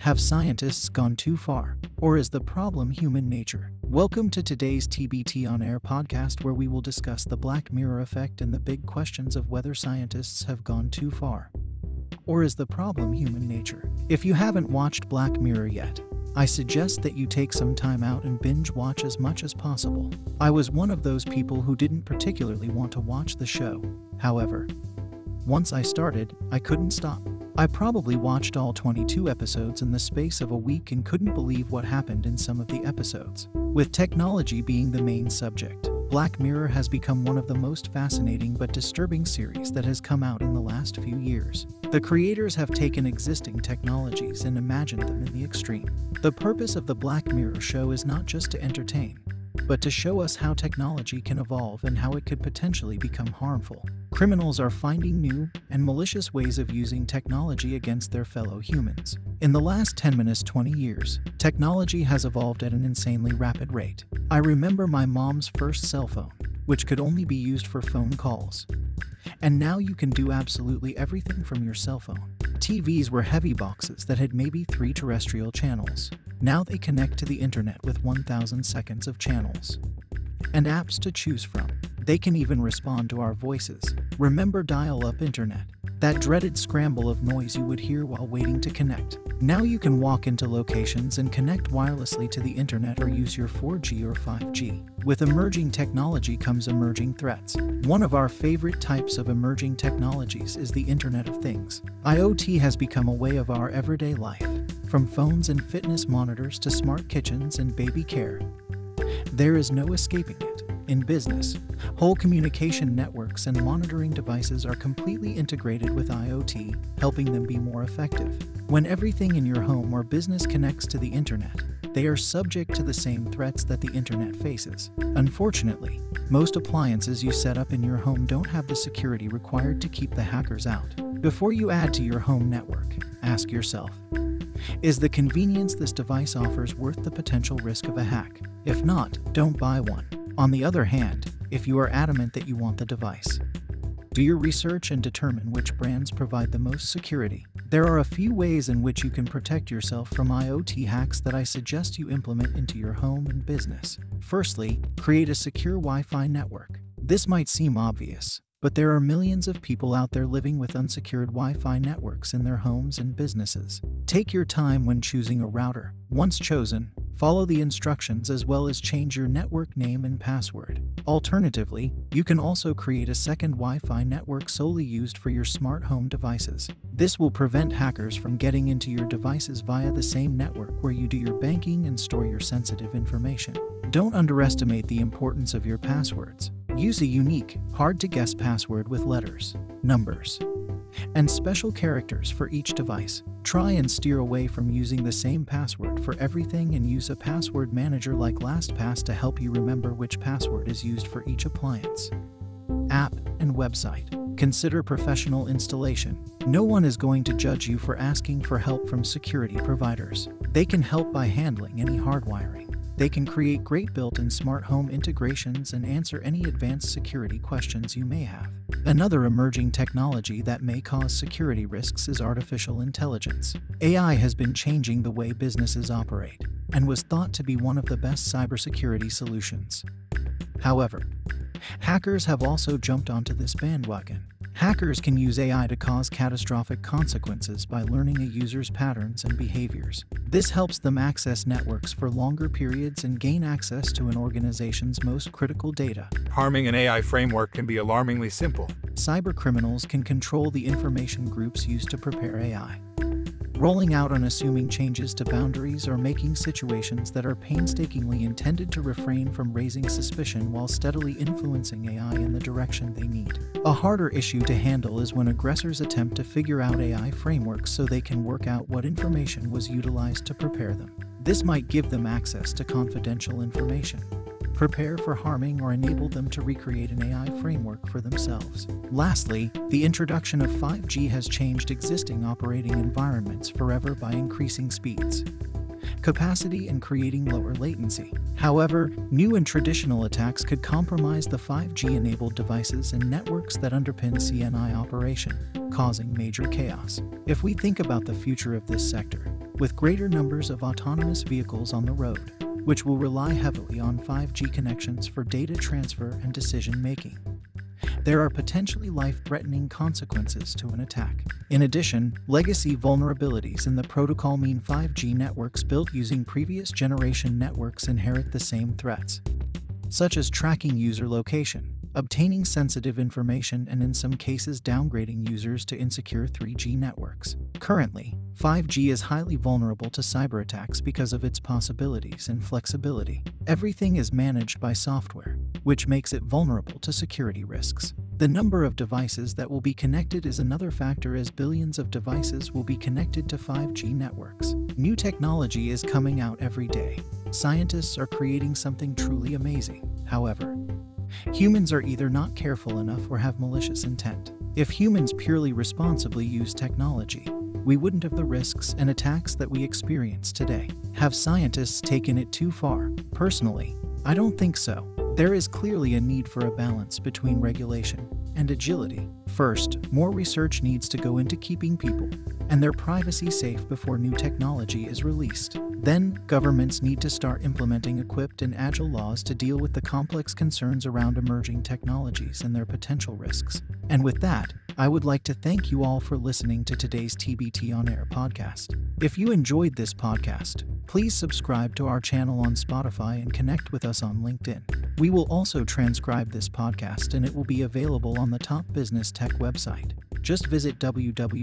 Have scientists gone too far? Or is the problem human nature? Welcome to today's TBT on Air podcast, where we will discuss the Black Mirror effect and the big questions of whether scientists have gone too far. Or is the problem human nature? If you haven't watched Black Mirror yet, I suggest that you take some time out and binge watch as much as possible. I was one of those people who didn't particularly want to watch the show. However, once I started, I couldn't stop. I probably watched all 22 episodes in the space of a week and couldn't believe what happened in some of the episodes. With technology being the main subject, Black Mirror has become one of the most fascinating but disturbing series that has come out in the last few years. The creators have taken existing technologies and imagined them in the extreme. The purpose of the Black Mirror show is not just to entertain, but to show us how technology can evolve and how it could potentially become harmful. Criminals are finding new and malicious ways of using technology against their fellow humans. In the last 10 minutes 20 years, technology has evolved at an insanely rapid rate. I remember my mom's first cell phone, which could only be used for phone calls. And now you can do absolutely everything from your cell phone. TVs were heavy boxes that had maybe three terrestrial channels. Now they connect to the internet with 1,000 seconds of channels and apps to choose from. They can even respond to our voices. Remember dial up internet? That dreaded scramble of noise you would hear while waiting to connect. Now you can walk into locations and connect wirelessly to the internet or use your 4G or 5G. With emerging technology comes emerging threats. One of our favorite types of emerging technologies is the Internet of Things. IoT has become a way of our everyday life, from phones and fitness monitors to smart kitchens and baby care. There is no escaping it. In business, whole communication networks and monitoring devices are completely integrated with IoT, helping them be more effective. When everything in your home or business connects to the internet, they are subject to the same threats that the internet faces. Unfortunately, most appliances you set up in your home don't have the security required to keep the hackers out. Before you add to your home network, ask yourself Is the convenience this device offers worth the potential risk of a hack? If not, don't buy one. On the other hand, if you are adamant that you want the device, do your research and determine which brands provide the most security. There are a few ways in which you can protect yourself from IoT hacks that I suggest you implement into your home and business. Firstly, create a secure Wi Fi network. This might seem obvious, but there are millions of people out there living with unsecured Wi Fi networks in their homes and businesses. Take your time when choosing a router. Once chosen, Follow the instructions as well as change your network name and password. Alternatively, you can also create a second Wi Fi network solely used for your smart home devices. This will prevent hackers from getting into your devices via the same network where you do your banking and store your sensitive information. Don't underestimate the importance of your passwords. Use a unique, hard to guess password with letters, numbers, and special characters for each device. Try and steer away from using the same password for everything and use a password manager like LastPass to help you remember which password is used for each appliance, app, and website. Consider professional installation. No one is going to judge you for asking for help from security providers. They can help by handling any hardwiring. They can create great built in smart home integrations and answer any advanced security questions you may have. Another emerging technology that may cause security risks is artificial intelligence. AI has been changing the way businesses operate and was thought to be one of the best cybersecurity solutions. However, hackers have also jumped onto this bandwagon. Hackers can use AI to cause catastrophic consequences by learning a user's patterns and behaviors. This helps them access networks for longer periods and gain access to an organization's most critical data. Harming an AI framework can be alarmingly simple. Cybercriminals can control the information groups used to prepare AI rolling out unassuming changes to boundaries or making situations that are painstakingly intended to refrain from raising suspicion while steadily influencing AI in the direction they need. A harder issue to handle is when aggressors attempt to figure out AI frameworks so they can work out what information was utilized to prepare them. This might give them access to confidential information prepare for harming or enable them to recreate an AI framework for themselves. Lastly, the introduction of 5G has changed existing operating environments forever by increasing speeds capacity and creating lower latency. However, new and traditional attacks could compromise the 5G enabled devices and networks that underpin CNI operation, causing major chaos. If we think about the future of this sector, with greater numbers of autonomous vehicles on the road, which will rely heavily on 5G connections for data transfer and decision making. There are potentially life threatening consequences to an attack. In addition, legacy vulnerabilities in the protocol mean 5G networks built using previous generation networks inherit the same threats, such as tracking user location, obtaining sensitive information, and in some cases, downgrading users to insecure 3G networks. Currently, 5G is highly vulnerable to cyber attacks because of its possibilities and flexibility. Everything is managed by software, which makes it vulnerable to security risks. The number of devices that will be connected is another factor as billions of devices will be connected to 5G networks. New technology is coming out every day. Scientists are creating something truly amazing. However, humans are either not careful enough or have malicious intent. If humans purely responsibly use technology, we wouldn't have the risks and attacks that we experience today. Have scientists taken it too far? Personally, I don't think so. There is clearly a need for a balance between regulation and agility. First, more research needs to go into keeping people and their privacy safe before new technology is released. Then, governments need to start implementing equipped and agile laws to deal with the complex concerns around emerging technologies and their potential risks. And with that, I would like to thank you all for listening to today's TBT On Air podcast. If you enjoyed this podcast, please subscribe to our channel on Spotify and connect with us on LinkedIn. We will also transcribe this podcast and it will be available on the Top Business Tech website. Just visit www.tbtech.co.